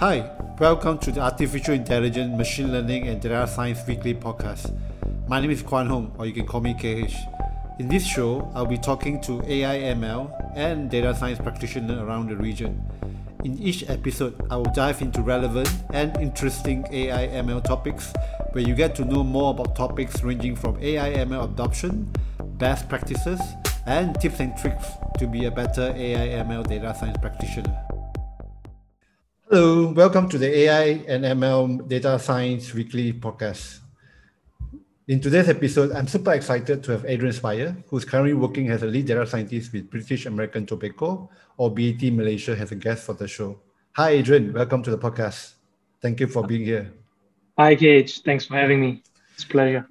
Hi, welcome to the Artificial Intelligence, Machine Learning and Data Science Weekly podcast. My name is Kwan Hong, or you can call me KH. In this show, I'll be talking to AI ML and data science practitioners around the region. In each episode, I will dive into relevant and interesting AI ML topics where you get to know more about topics ranging from AI ML adoption, best practices, and tips and tricks to be a better AI ML data science practitioner. Hello, welcome to the AI and ML Data Science Weekly podcast. In today's episode, I'm super excited to have Adrian Spire, who's currently working as a lead data scientist with British American Tobacco or BAT Malaysia, as a guest for the show. Hi, Adrian. Welcome to the podcast. Thank you for being here. Hi, KH. Thanks for having me. It's a pleasure.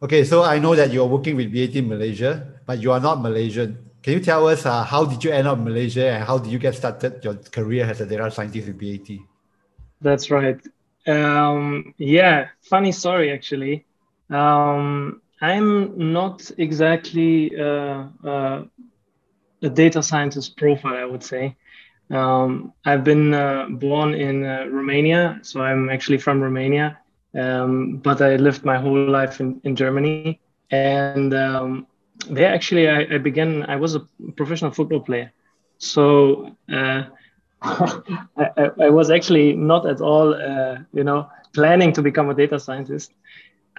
Okay, so I know that you're working with BAT Malaysia, but you are not Malaysian. Can you tell us uh, how did you end up in Malaysia and how did you get started your career as a data scientist with BAT? That's right. Um, yeah, funny story actually. Um, I'm not exactly uh, uh, a data scientist profile, I would say. Um, I've been uh, born in uh, Romania, so I'm actually from Romania, um, but I lived my whole life in, in Germany. And um, there actually I, I, began i was a professional football player. So uh, I, I, was actually not at all uh, you know planning to become a data scientist.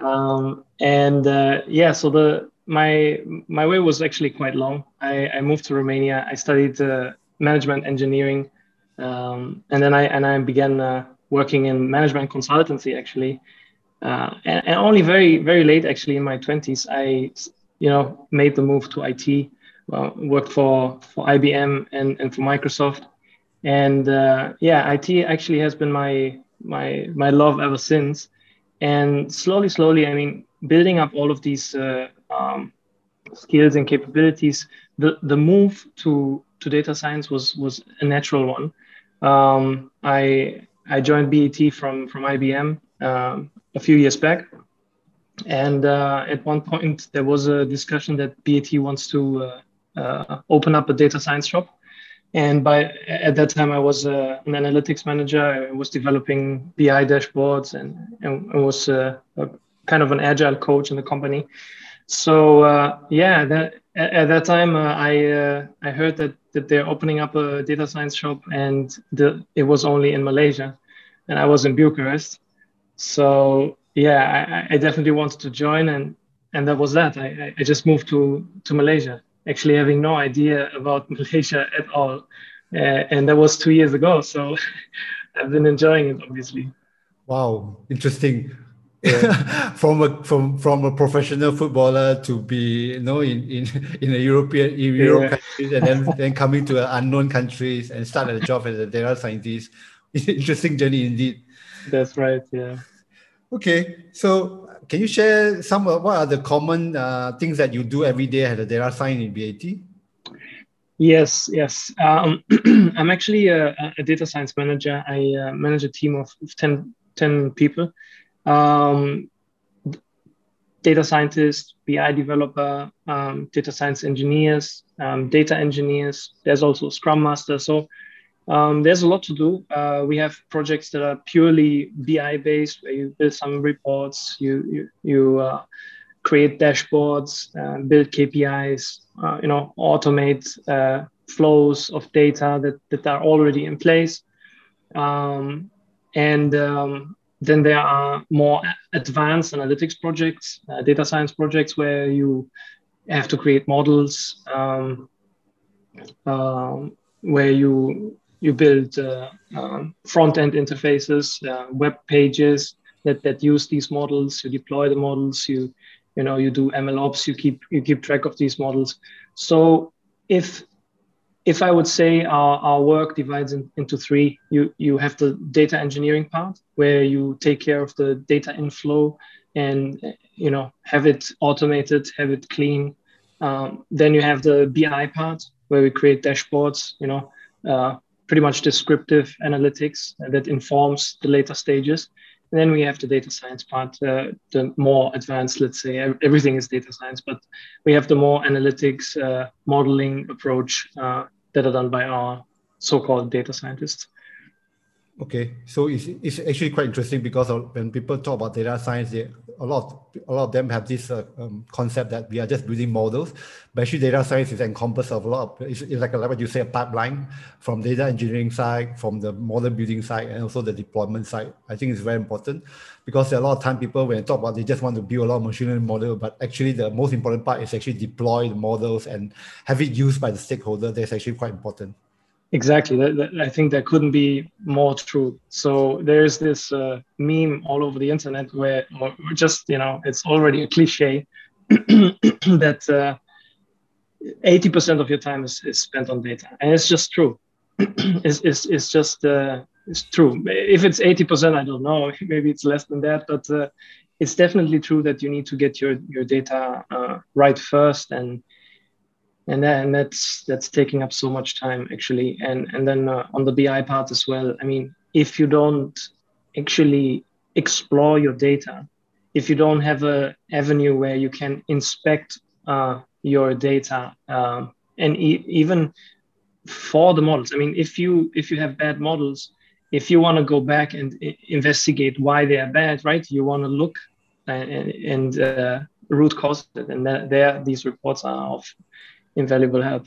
Um, and uh, yeah so the my my way was actually quite long. I, I moved to romania. I studied uh, management engineering um, and then i and i began uh, working in management consultancy actually. Uh, and, and only very very late actually in my 20s i you know, made the move to IT. Well, worked for for IBM and, and for Microsoft, and uh, yeah, IT actually has been my my my love ever since. And slowly, slowly, I mean, building up all of these uh, um, skills and capabilities, the the move to to data science was was a natural one. Um, I I joined BAT from from IBM um, a few years back, and uh, at one point, there was a discussion that BAT wants to uh, uh, open up a data science shop. And by at that time, I was uh, an analytics manager. I was developing BI dashboards and, and was uh, kind of an agile coach in the company. So yeah, that, at, that time, I I heard that that they're opening up a data science shop, and the, it was only in Malaysia, and I was in Bucharest. So yeah, I, I, definitely wanted to join, and and that was that. I, I just moved to to Malaysia, actually having no idea about Malaysia at all, uh, and that was two years ago. So I've been enjoying it, obviously. Wow, interesting. Yeah. from a from from a professional footballer to be you know in in in a European in Europe yeah. countries and then then coming to an unknown countries and start a job as a data scientist. Interesting journey indeed. That's right. Yeah. Okay, so can you share some of what are the common uh, things that you do every day as a data scientist in BAT? Yes, yes. Um, I'm actually a, a, data science manager. I uh, manage a team of 10, 10 people. Um, data scientists, BI developer, um, data science engineers, um, data engineers. There's also Scrum Master. So um, there's a lot to do. Uh, we have projects that are purely BI based, where you build some reports, you you, you uh, create dashboards, uh, build KPIs, uh, you know, automate uh, flows of data that, that are already in place. Um, and um, then there are more advanced analytics projects, uh, data science projects, where you have to create models um, um where you you build uh, um, front end interfaces, uh, web pages that, that use these models. You deploy the models. You you know you do MLOps. You keep you keep track of these models. So if if I would say our, our work divides in, into three, you you have the data engineering part where you take care of the data inflow and you know have it automated, have it clean. Um, then you have the BI part where we create dashboards, you know, uh, pretty much descriptive analytics that informs the later stages. And then we have the data science part, uh, the more advanced, let's say, everything is data science, but we have the more analytics uh, modeling approach uh, that are done by our so-called data scientists. Okay, so it's, it's actually quite interesting because when people talk about data science, they, a lot of, a lot of them have this uh, um, concept that we are just building models, but actually data science is encompassed of a lot of it's, it's like a, like what you say a pipeline from data engineering side, from the model building side, and also the deployment side. I think it's very important because a lot of time people when they talk about they just want to build a lot of machine learning model, but actually the most important part is actually deploy the models and have it used by the stakeholder. That's actually quite important. Exactly. That, that, I think that couldn't be more true. So there's this uh, meme all over the internet where or just, you know, it's already a cliche that uh, 80% of your time is, is spent on data. And it's just true. it's, it's, it's just, uh, it's true. If it's 80%, I don't know. Maybe it's less than that, but uh, it's definitely true that you need to get your, your data uh, right first and and then that's that's taking up so much time actually. And and then uh, on the bi part as well i mean if you don't actually explore your data if you don't have a avenue where you can inspect uh, your data um, and e- even for the models i mean if you if you have bad models if you want to go back and I- investigate why they are bad right you want to look uh, and, and uh, root cause it. And there these reports are of invaluable help.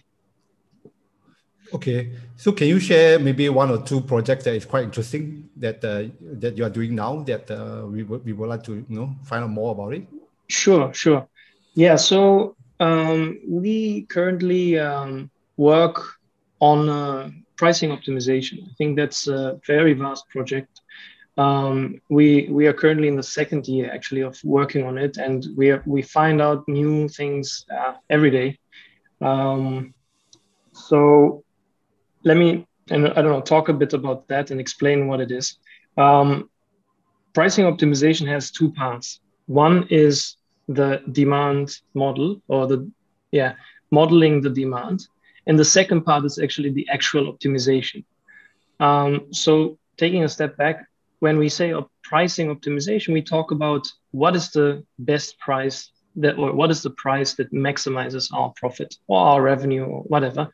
Okay, so can you share maybe one or two projects that is quite interesting that uh, that you are doing now that uh, we would we would like to you know find out more about it? Sure, sure. Yeah, so um, we currently um, work on uh, pricing optimization. I think that's a very vast project. Um, we we are currently in the second year actually of working on it, and we are, we find out new things uh, every day. Um, so let me, and I don't know, talk a bit about that and explain what it is. Um, pricing optimization has two parts. One is the demand model or the, yeah, modeling the demand. And the second part is actually the actual optimization. Um, so taking a step back, when we say pricing optimization, we talk about what is the best price that or what is the price that maximizes our profit or our revenue or whatever.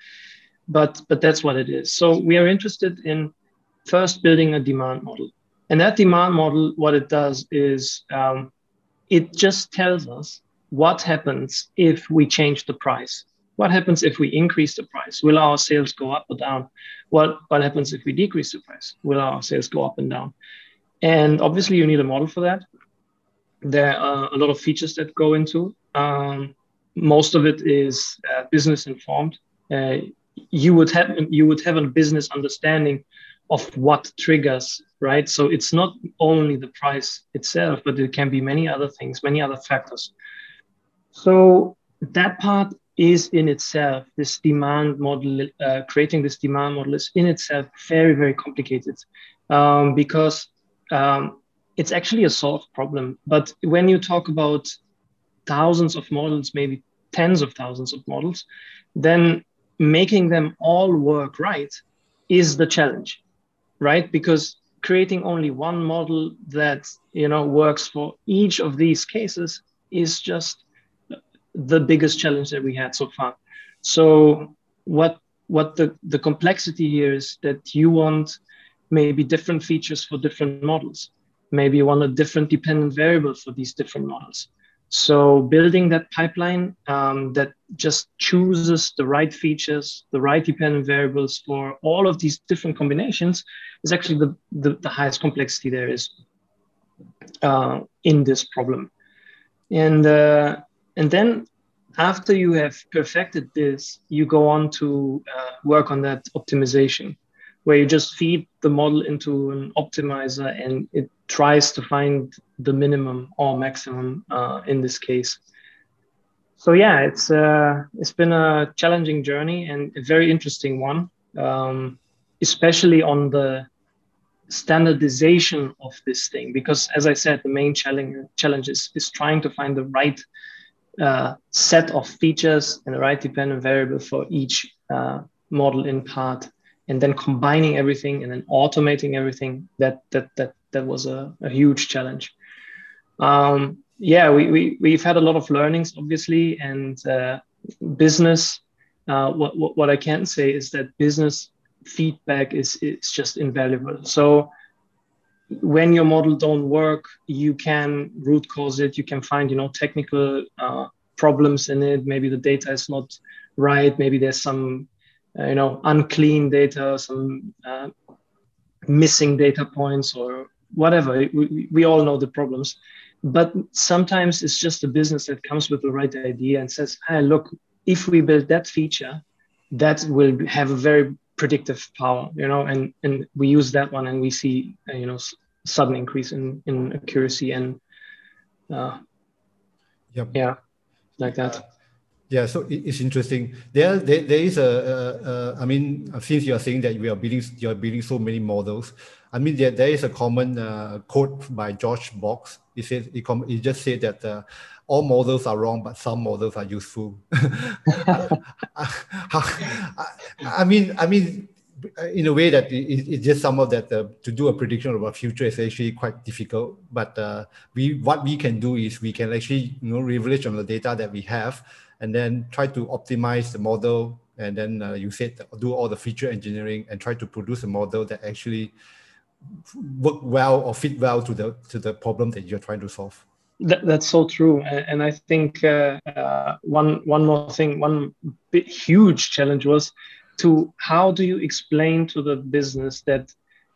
But but that's what it is. So we are interested in first building a demand model. And that demand model what it does is um, it just tells us what happens if we change the price. What happens if we increase the price? Will our sales go up or down? What what happens if we decrease the price? Will our sales go up and down? And obviously you need a model for that there are a lot of features that go into. Um, most of it is uh, business informed. Uh, you would have you would have a business understanding of what triggers, right? So it's not only the price itself, but it can be many other things, many other factors. So that part is in itself this demand model, uh, creating this demand model is in itself very very complicated um, because um, it's actually a solved problem. But when you talk about thousands of models, maybe tens of thousands of models, then making them all work right is the challenge, right? Because creating only one model that you know works for each of these cases is just the biggest challenge that we had so far. So what what the, the complexity here is that you want maybe different features for different models maybe you want a different dependent variable for these different models. So building that pipeline um, that just chooses the right features, the right dependent variables for all of these different combinations is actually the, the, the highest complexity there is uh, in this problem. And, uh, and then after you have perfected this, you go on to uh, work on that optimization where you just feed the model into an optimizer and it tries to find the minimum or maximum uh, in this case. So yeah, it's uh, it's been a challenging journey and a very interesting one, um, especially on the standardization of this thing. Because as I said, the main challenge challenge is, is trying to find the right uh, set of features and the right dependent variable for each uh, model in part and then combining everything and then automating everything that that that that was a, a huge challenge. Um, yeah we, we we've had a lot of learnings obviously and uh, business uh, what, what, what i can say is that business feedback is is just invaluable. So when your model don't work you can root cause it. You can find you know technical uh, problems in it. Maybe the data is not right. Maybe there's some you know unclean data some uh, missing data points or whatever. We, we all know the problems. But sometimes it's just a business that comes with the right idea and says hey look if we build that feature that will have a very predictive power you know and and we use that one and we see uh, you know sudden increase in in accuracy and uh, yep. yeah like that yeah, so it's interesting. There, there, there is a. I mean, since you are saying that we are building, you are building so many models. I mean, there, there is a common uh, quote by George Box. He said, he, com- he just said that uh, all models are wrong, but some models are useful. I mean, I mean, in a way that it, it's just some of that uh, to do a prediction of about future is actually quite difficult. But uh, we, what we can do is we can actually, you know, leverage on the data that we have and then try to optimize the model and then uh, you said do all the feature engineering and try to produce a model that actually work well or fit well to the to the problem that you're trying to solve. That, that's so true and i think uh, uh, one one more thing one big, huge challenge was to how do you explain to the business that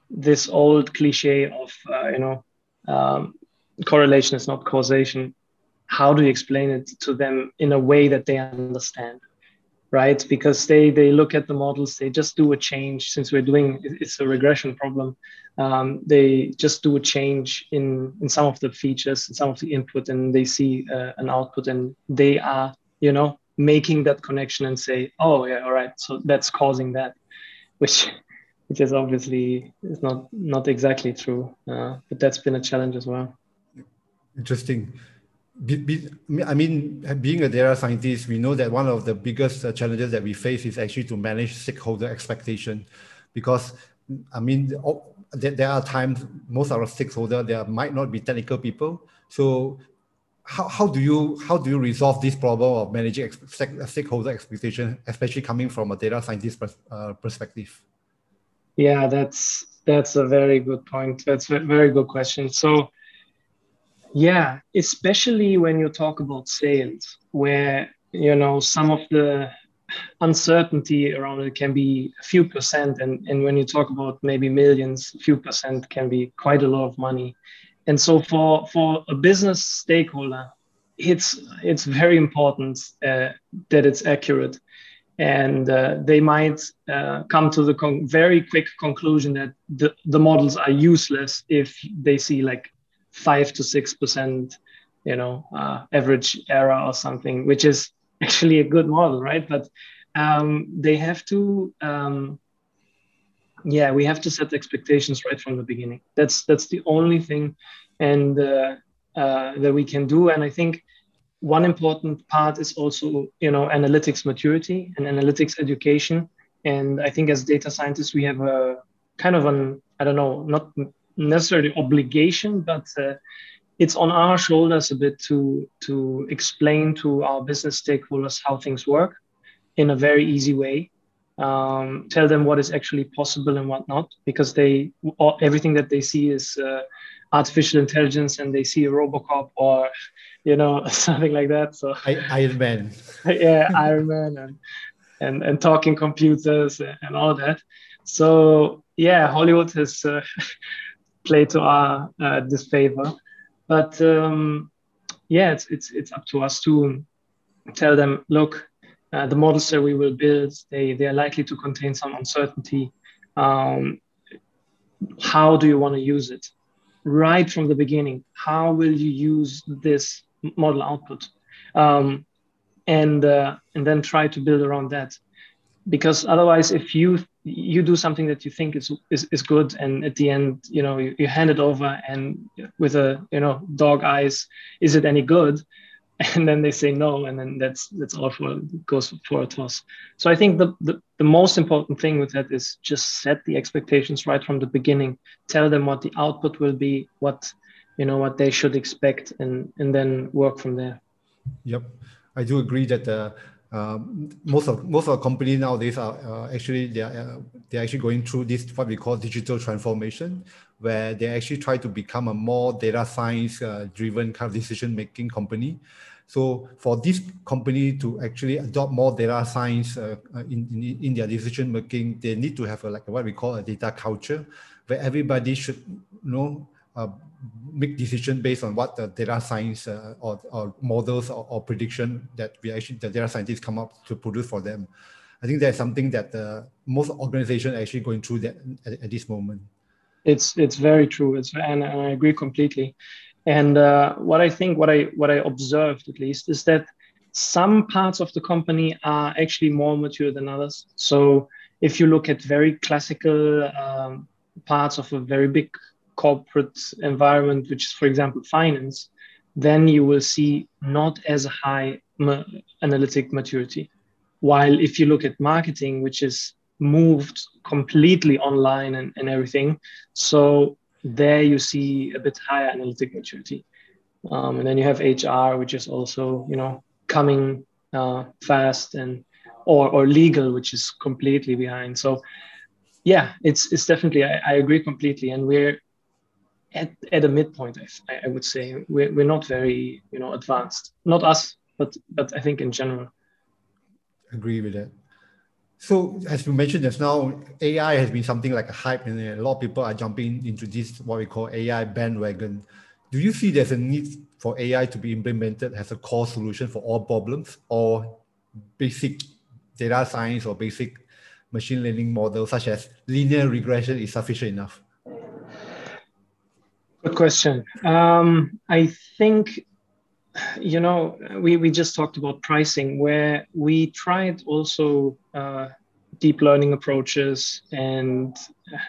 this old cliche of uh, you know um, correlation is not causation how do you explain it to them in a way that they understand right? Because they they look at the models they just do a change. Since we're doing it's a regression problem um, they just do a change in in some of the features and some of the input and they see uh, an output and they are you know making that connection and say oh yeah all right so that's causing that which which is obviously is not not exactly true uh, but that's been a challenge as well. Interesting be, I mean, being a data scientist, we know that one of the biggest uh, challenges that we face is actually to manage stakeholder expectation, because I mean, there, are times most of our stakeholder there might not be technical people. So, how, how do you how do you resolve this problem of managing stakeholder expectation, especially coming from a data scientist uh, perspective? Yeah, that's that's a very good point. That's a very good question. So yeah, especially when you talk about sales, where you know some of the uncertainty around it can be a few percent, and and when you talk about maybe millions, a few percent can be quite a lot of money. And so for for a business stakeholder, it's it's very important uh, that it's accurate and uh, they might uh, come to the con- very quick conclusion that the, the models are useless if they see like five to six percent, you know, uh, average error or something, which is actually a good model, right? But um, they have to, um, yeah, we have to set expectations right from the beginning. That's that's the only thing, and uh, uh, that we can do. And I think one important part is also, you know, analytics maturity and analytics education. And I think as data scientists, we have a kind of an I don't know, not necessarily obligation, but uh, it's on our shoulders a bit to to explain to our business stakeholders how things work in a very easy way. Um, tell them what is actually possible and what not, because they all, everything that they see is uh, artificial intelligence, and they see a RoboCop or you know something like that. So Iron Man, yeah, Iron Man, and and and talking computers and all that. So yeah, Hollywood has uh, play to our uh, disfavor. But um, yeah, it's, it's, it's up to us to tell them, look, uh, the models that we will build, they, they are likely to contain some uncertainty. Um, how do you want to use it? Right from the beginning, how will you use this model output? Um, and, uh, and then try to build around that. Because otherwise, if you you do something that you think is, is, is good and at the end you know you, you hand it over and with a you know dog eyes is it any good? And then they say no and then that's that's all for goes for a toss. So i think the, the the most important thing with that is just set the expectations right from the beginning. Tell them what the output will be what you know what they should expect and and then work from there. Yep. I do agree that uh, um, most of most of companies nowadays are uh, actually they are uh, they're actually going through this what we call digital transformation, where they actually try to become a more data science uh, driven kind of decision making company. So for this company to actually adopt more data science uh, uh, in, in, in their decision making, they need to have a, like what we call a data culture, where everybody should you know uh, make decision based on what the data science uh, or, or models or, or, prediction that we actually the data scientists come up to produce for them. I think that's something that uh, most organizations are actually going through that at, at, this moment. It's it's very true. It's and, and I agree completely. And uh, what I think, what I what I observed at least, is that some parts of the company are actually more mature than others. So if you look at very classical um, parts of a very big corporate environment, which is, for example, finance, then you will see not as high ma- analytic maturity. While if you look at marketing, which is moved completely online and, and everything, so there you see a bit higher analytic maturity. Um, and then you have HR, which is also, you know, coming uh, fast and or or legal, which is completely behind. So yeah, it's it's definitely I, I agree completely, and we're at, at a midpoint. I, I would say we're, we're not very you know advanced. Not us, but but I think in general. Agree with that. So as you mentioned just now, AI has been something like a hype, and a lot of people are jumping into this what we call AI bandwagon. Do you see there's a need for AI to be implemented as a core solution for all problems, or basic data science or basic machine learning models such as linear regression is sufficient enough? Good question. Um, I think, you know, we, we just talked about pricing, where we tried also uh, deep learning approaches and,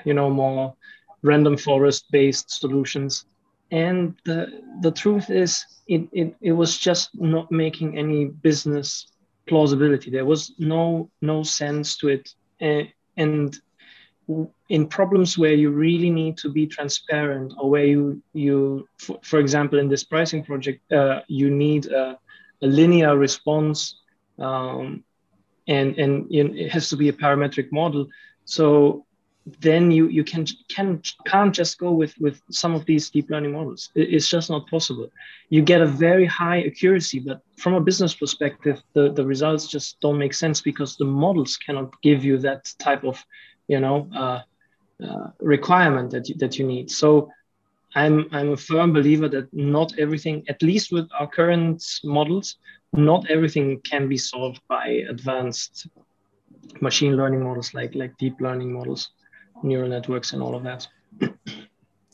you know, more random forest based solutions. And the, the truth is, it, it, it was just not making any business plausibility. There was no no sense to it. And in problems where you really need to be transparent or where you you for, for example in this pricing project uh, you need a, a linear response um, and and it has to be a parametric model. So then you you can can can't just go with with some of these deep learning models. It's just not possible. You get a very high accuracy but from a business perspective the the results just don't make sense because the models cannot give you that type of you know uh, uh, requirement that you, that you need. So I'm I'm a firm believer that not everything, at least with our current models, not everything can be solved by advanced machine learning models like like deep learning models, neural networks, and all of that.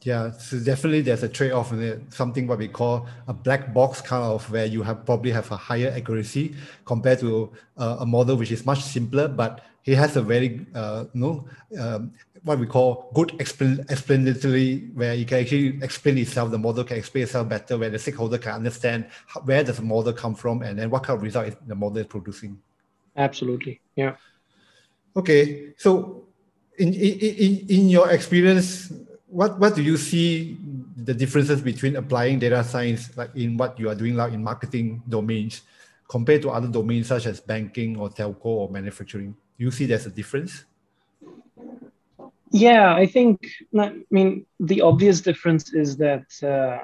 Yeah, so definitely there's a trade-off in it. Something what we call a black box kind of where you have probably have a higher accuracy compared to uh, a model which is much simpler, but he has a very uh, you know um, what we call good explain, explanatory where you can actually explain itself the model can explain itself better where the stakeholder can understand how, where does the model come from and then what kind of result is the model is producing. Absolutely yeah. Okay so in in, in your experience what what do you see the differences between applying data science like in what you are doing now in marketing domains compared to other domains such as banking or telco or manufacturing you see there's a difference? Yeah, I think, I mean, the obvious difference is that uh,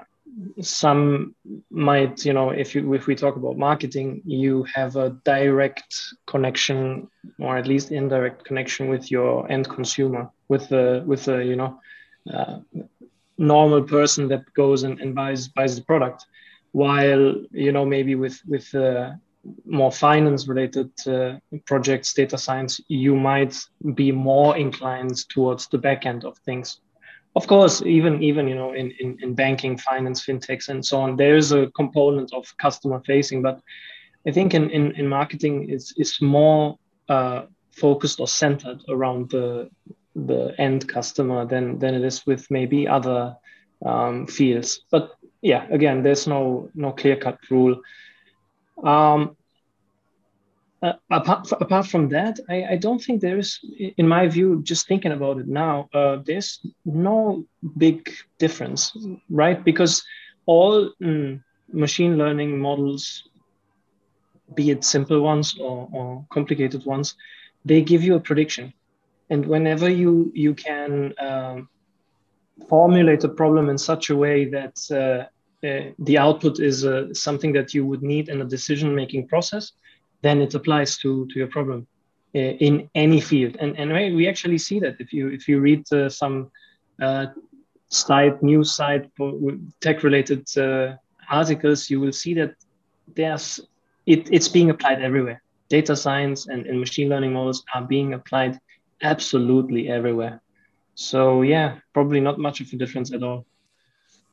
some might, you know, if you if we talk about marketing, you have a direct connection or at least indirect connection with your end consumer, with the with the you know uh, normal person that goes and, and buys buys the product. While you know maybe with with uh, more finance related uh, projects, data science, you might be more inclined towards the back end of things. Of course, even even you know in, in, in banking, finance, fintechs, and so on, there is a component of customer facing, but I think in, in, in marketing it's, it's more uh, focused or centered around the the end customer than than it is with maybe other um, fields. But yeah, again, there's no no clear cut rule. Um, uh, apart, apart from that, I, I don't think there is, in my view, just thinking about it now, uh, there's no big difference, right? Because all mm, machine learning models be it simple ones or, or complicated ones, they give you a prediction. And whenever you you can um, formulate a problem in such a way that uh, the output is uh, something that you would need in a decision making process, then it applies to to your problem uh, in any field. And and we actually see that if you if you read uh, some uh, site news site tech related articles, you will see that there's it, it's being applied everywhere. Data science and, and machine learning models are being applied absolutely everywhere. So yeah, probably not much of a difference at all.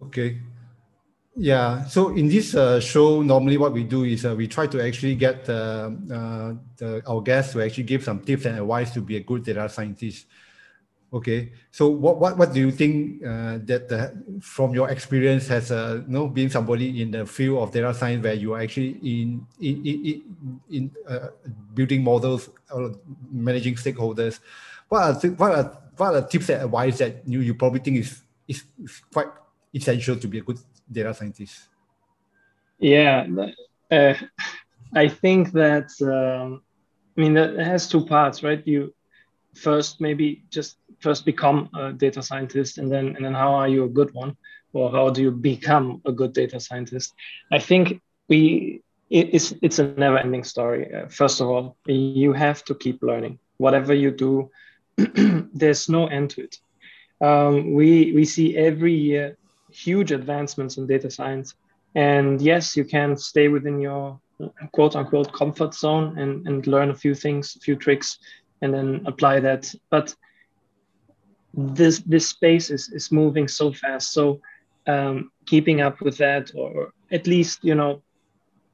Okay. Yeah. So in this uh, show, normally what we do is uh, we try to actually get uh, the, our guests to actually give some tips and advice to be a good data scientist. Okay, so what what, what do you think uh, that uh, from your experience has uh, you know being somebody in the field of data science where you are actually in in in, in uh, building models or managing stakeholders, what are th- what are what are tips and advice that you you probably think is, is quite essential to be a good data scientist? Yeah, uh, I think that um, I mean that has two parts, right? You first maybe just first become a data scientist and then and then how are you a good one? Or how do you become a good data scientist? I think we it's it's a never ending story. Uh, first of all you have to keep learning. Whatever you do there's no end to it. Um, we we see every year huge advancements in data science. And yes you can stay within your quote unquote comfort zone and, and learn a few things a few tricks and then apply that. But this this space is is moving so fast. So um, keeping up with that or at least you know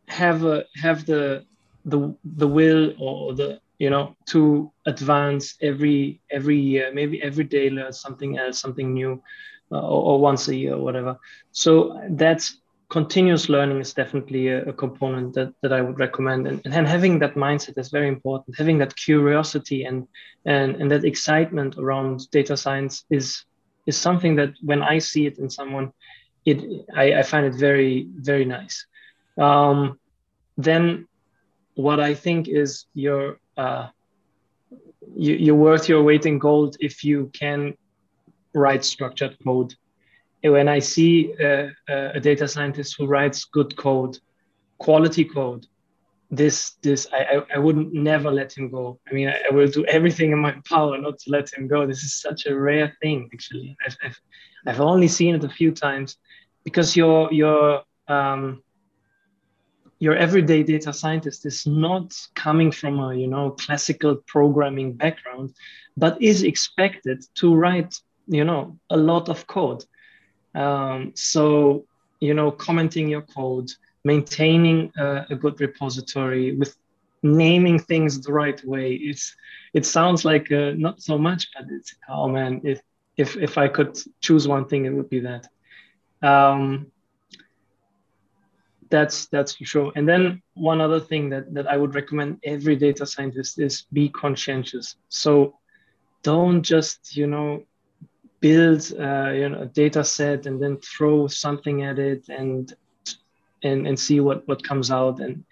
have a have the the the will or the you know to advance every every year maybe every day learn something else something new or, or, once a year or whatever so that's continuous learning is definitely a, a component that, that I would recommend. And, and having that mindset is very important. Having that curiosity and, and, and that excitement around data science is, is something that when I see it in someone, it, I, I find it very, very nice. Um, then what I think is you're, uh, you, you're worth your weight in gold if you can write structured code when I see a, a data scientist who writes good code, quality code, this this I, I, I wouldn't never let him go. I mean, I, I, will do everything in my power not to let him go. This is such a rare thing, actually. I've I've, I've only seen it a few times because your your um, your everyday data scientist is not coming from a you know classical programming background, but is expected to write you know a lot of code um, so, you know, commenting your code, maintaining a, a, good repository with naming things the right way. It's it sounds like uh, not so much, but it's oh man, if if if I could choose one thing, it would be that. Um, that's that's for sure. And then one other thing that that I would recommend every data scientist is be conscientious. So don't just you know build uh, you know a data set and then throw something at it and and and see what what comes out. And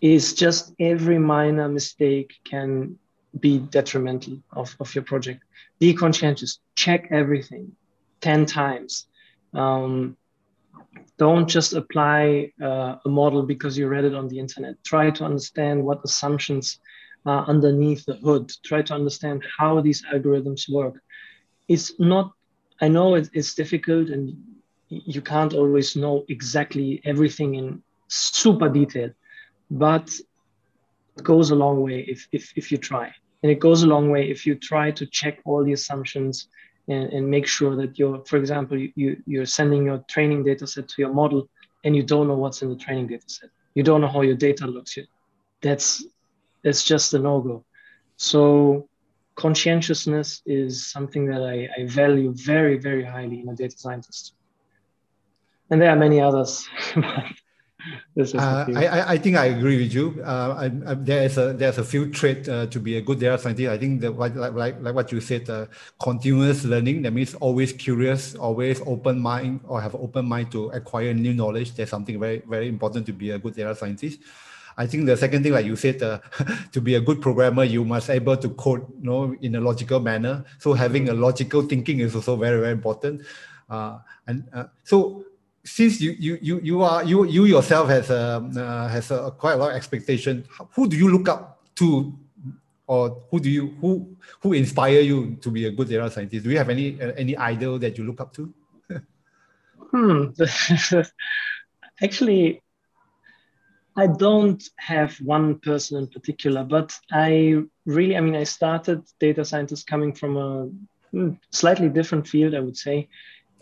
is just every minor mistake can be detrimental of, of your project. Be conscientious. Check everything 10 times. Um, don't just apply uh, a model because you read it on the internet. Try to understand what assumptions are underneath the hood. Try to understand how these algorithms work it's not i know it's difficult and you can't always know exactly everything in super detail but it goes a long way if, if, if you try. And it goes a long way if you try to check all the assumptions and, and make sure that you're for example you, you're sending your training data set to your model and you don't know what's in the training data set. You don't know how your data looks that's that's just a no-go. So conscientiousness is something that I, I value very, very highly in a data scientist. And there are many others. Uh, I, I think I agree with you. Uh, I, I, there is a there's a few traits uh, to be a good data scientist. I think that like like like what you said, uh, continuous learning. That means always curious, always open mind, or have open mind to acquire new knowledge. That's something very very important to be a good data scientist. I think the second thing, like you said, uh, to be a good programmer, you must able to code, you know, in a logical manner. So having a logical thinking is also very, very important. Uh, and uh, so since you you you you are you you yourself has a uh, has a quite a lot of expectation, who do you look up to, or who do you who who inspire you to be a good data scientist? Do you have any uh, any idol that you look up to? hmm. Actually, I don't have one person in particular, but I really, I mean, I started data scientist coming from a hmm, slightly different field, I would say.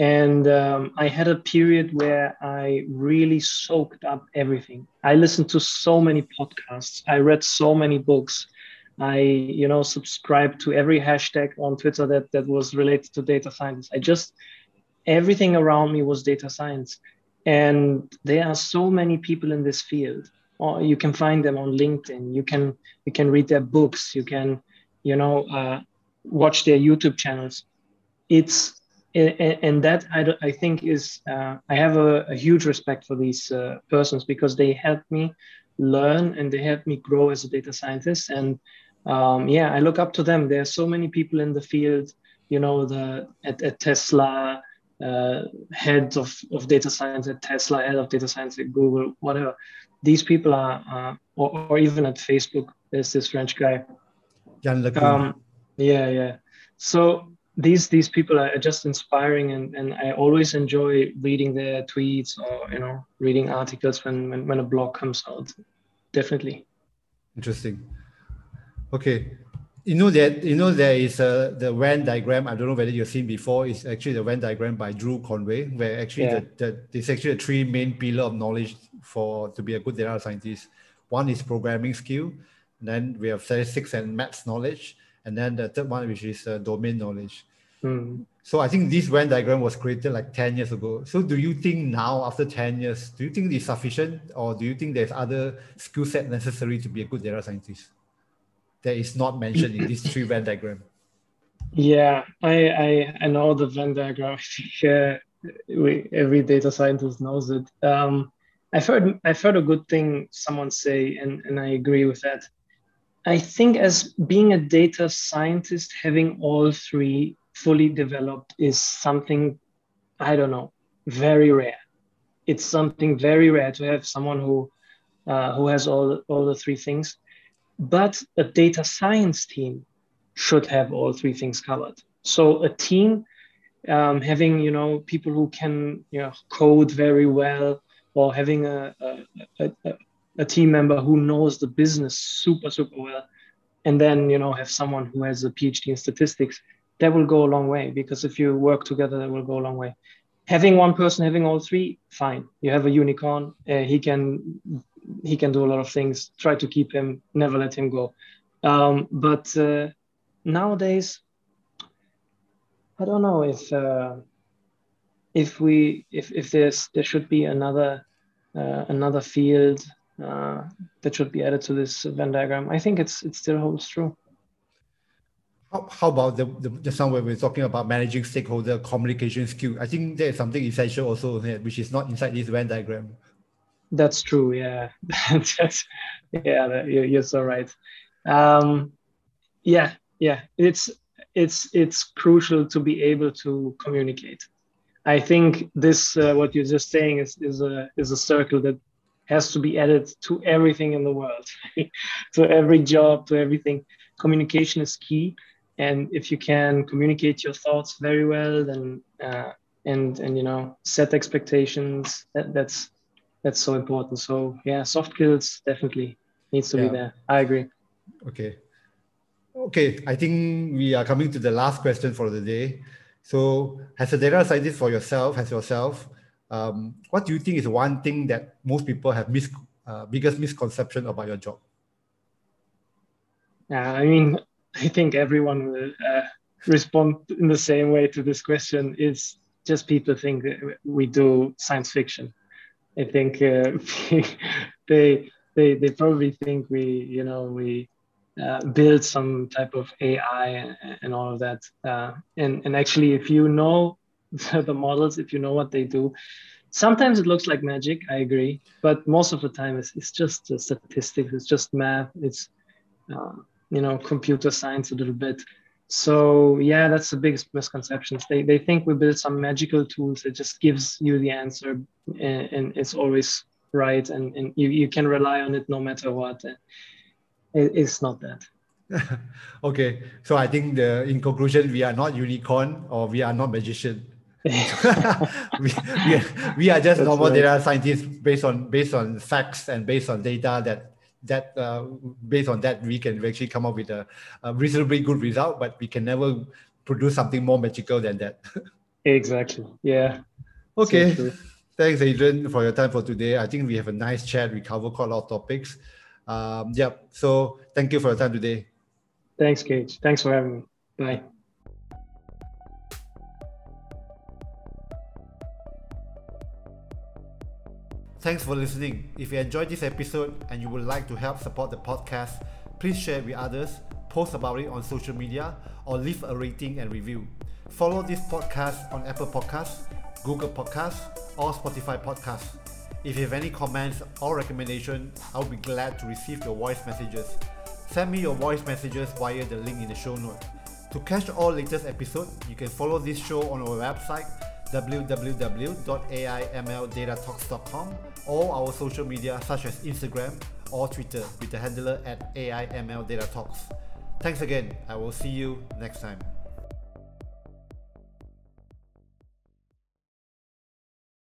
And um, I had a period where I really soaked up everything. I listened to so many podcasts. I read so many books. I, you know, subscribed to every hashtag on Twitter that that was related to data science. I just everything around me was data science, and there are so many people in this field. Or you can find them on LinkedIn. You can you can read their books. You can, you know, uh, watch their YouTube channels. It's and that I, I think is uh, I have a, a, huge respect for these uh, persons because they helped me learn and they helped me grow as a data scientist and um, yeah I look up to them there are so many people in the field you know the at, at Tesla uh, head of, of data science at Tesla head of data science at Google whatever. These people are or, or, even at Facebook there's this French guy. Yann um, yeah yeah. So these these people are just inspiring and, and i always enjoy reading their tweets or you know reading articles when when, when a blog comes out. Definitely. Interesting. Okay you know that you know there is a the Venn diagram. I don't know whether you've seen before. It's actually the Venn diagram by Drew Conway, where actually yeah. the, the there's actually a three main pillar of knowledge for to be a good data scientist. One is programming skill, then we have statistics and maths knowledge, and then the third one, which is uh, domain knowledge. Mm. So I think this Venn diagram was created like 10 years ago. So do you think now, after 10 years, do you think it's sufficient or do you think there's other skill set necessary to be a good data scientist that is not mentioned in this three Venn diagram? Yeah, I, I, I know the Venn diagram. yeah, we, every data scientist knows it. Um, I've heard I've heard a good thing someone say, and, and I agree with that. I think as being a data scientist, having all three fully developed is something, I don't know, very rare. It's something very rare to have someone who uh, who has all all the three things. But a data science team should have all three things covered. So a team um, having you know people who can you know code very well or having a, a, a, a team member who knows the business super super well and then you know have someone who has a phd in statistics that will go a long way because if you work together that will go a long way having one person having all three fine you have a unicorn uh, he can he can do a lot of things try to keep him never let him go um, but uh, nowadays i don't know if uh, if we if if there's there should be another uh, another field uh, that should be added to this Venn diagram. I think it's it still holds true. How, about the, the now when we're talking about managing stakeholder communication skill? I think there is something essential also here, which is not inside this Venn diagram. That's true. Yeah, That's, yeah, you're, so right. Um, yeah, yeah, it's it's it's crucial to be able to communicate. I think this uh, what you're just saying is is a is a circle that has to be added to everything in the world, to every job, to everything. Communication is key, and if you can communicate your thoughts very well, then uh, and and you know set expectations, that, that's that's so important. So yeah, soft skills definitely needs to yeah. be there. I agree. Okay. Okay, I think we are coming to the last question for the day. So, as a data scientist for yourself, as yourself, um, what do you think is one thing that most people have mis- uh, biggest misconception about your job? Yeah, I mean, I think everyone will uh, respond in the same way to this question. It's just people think that we do science fiction. I think uh, they they they probably think we you know we uh, build some type of AI and, and all of that. Uh, and and actually, if you know the models, if you know what they do, sometimes it looks like magic i agree but most of the time it's, it's just statistics it's just math it's uh, you know computer science a little bit so yeah that's the biggest misconceptions. They, they think we build some magical tools that just gives you the answer and, and it's always right and, and you, you can rely on it no matter what. It, it's not that. Okay so i think the in conclusion we are not unicorn or we are not magician. We, we, are, we are just That's normal right. data scientists based on based on facts and based on data that that uh, based on that we can actually come up with a, a reasonably good result but we can never produce something more magical than that. Exactly. Yeah. Okay. so thanks adrian for your time for today. I think we have a nice chat. We cover quite a lot of topics. Um, yeah. So thank you for your time today. Thanks gage thanks for having me. Bye Thanks for listening. If you enjoyed this episode and you would like to help support the podcast, please share it with others, post about it on social media, or leave a rating and review. Follow this podcast on Apple Podcasts, Google Podcasts, or Spotify Podcasts. If you have any comments or recommendations, I'll be glad to receive your voice messages. Send me your voice messages via the link in the show notes. To catch all latest episodes, you can follow this show on our website www.aimldatatalks.com or our social media such as Instagram or Twitter with the handler at AIMLDataTalks. Thanks again. I will see you next time.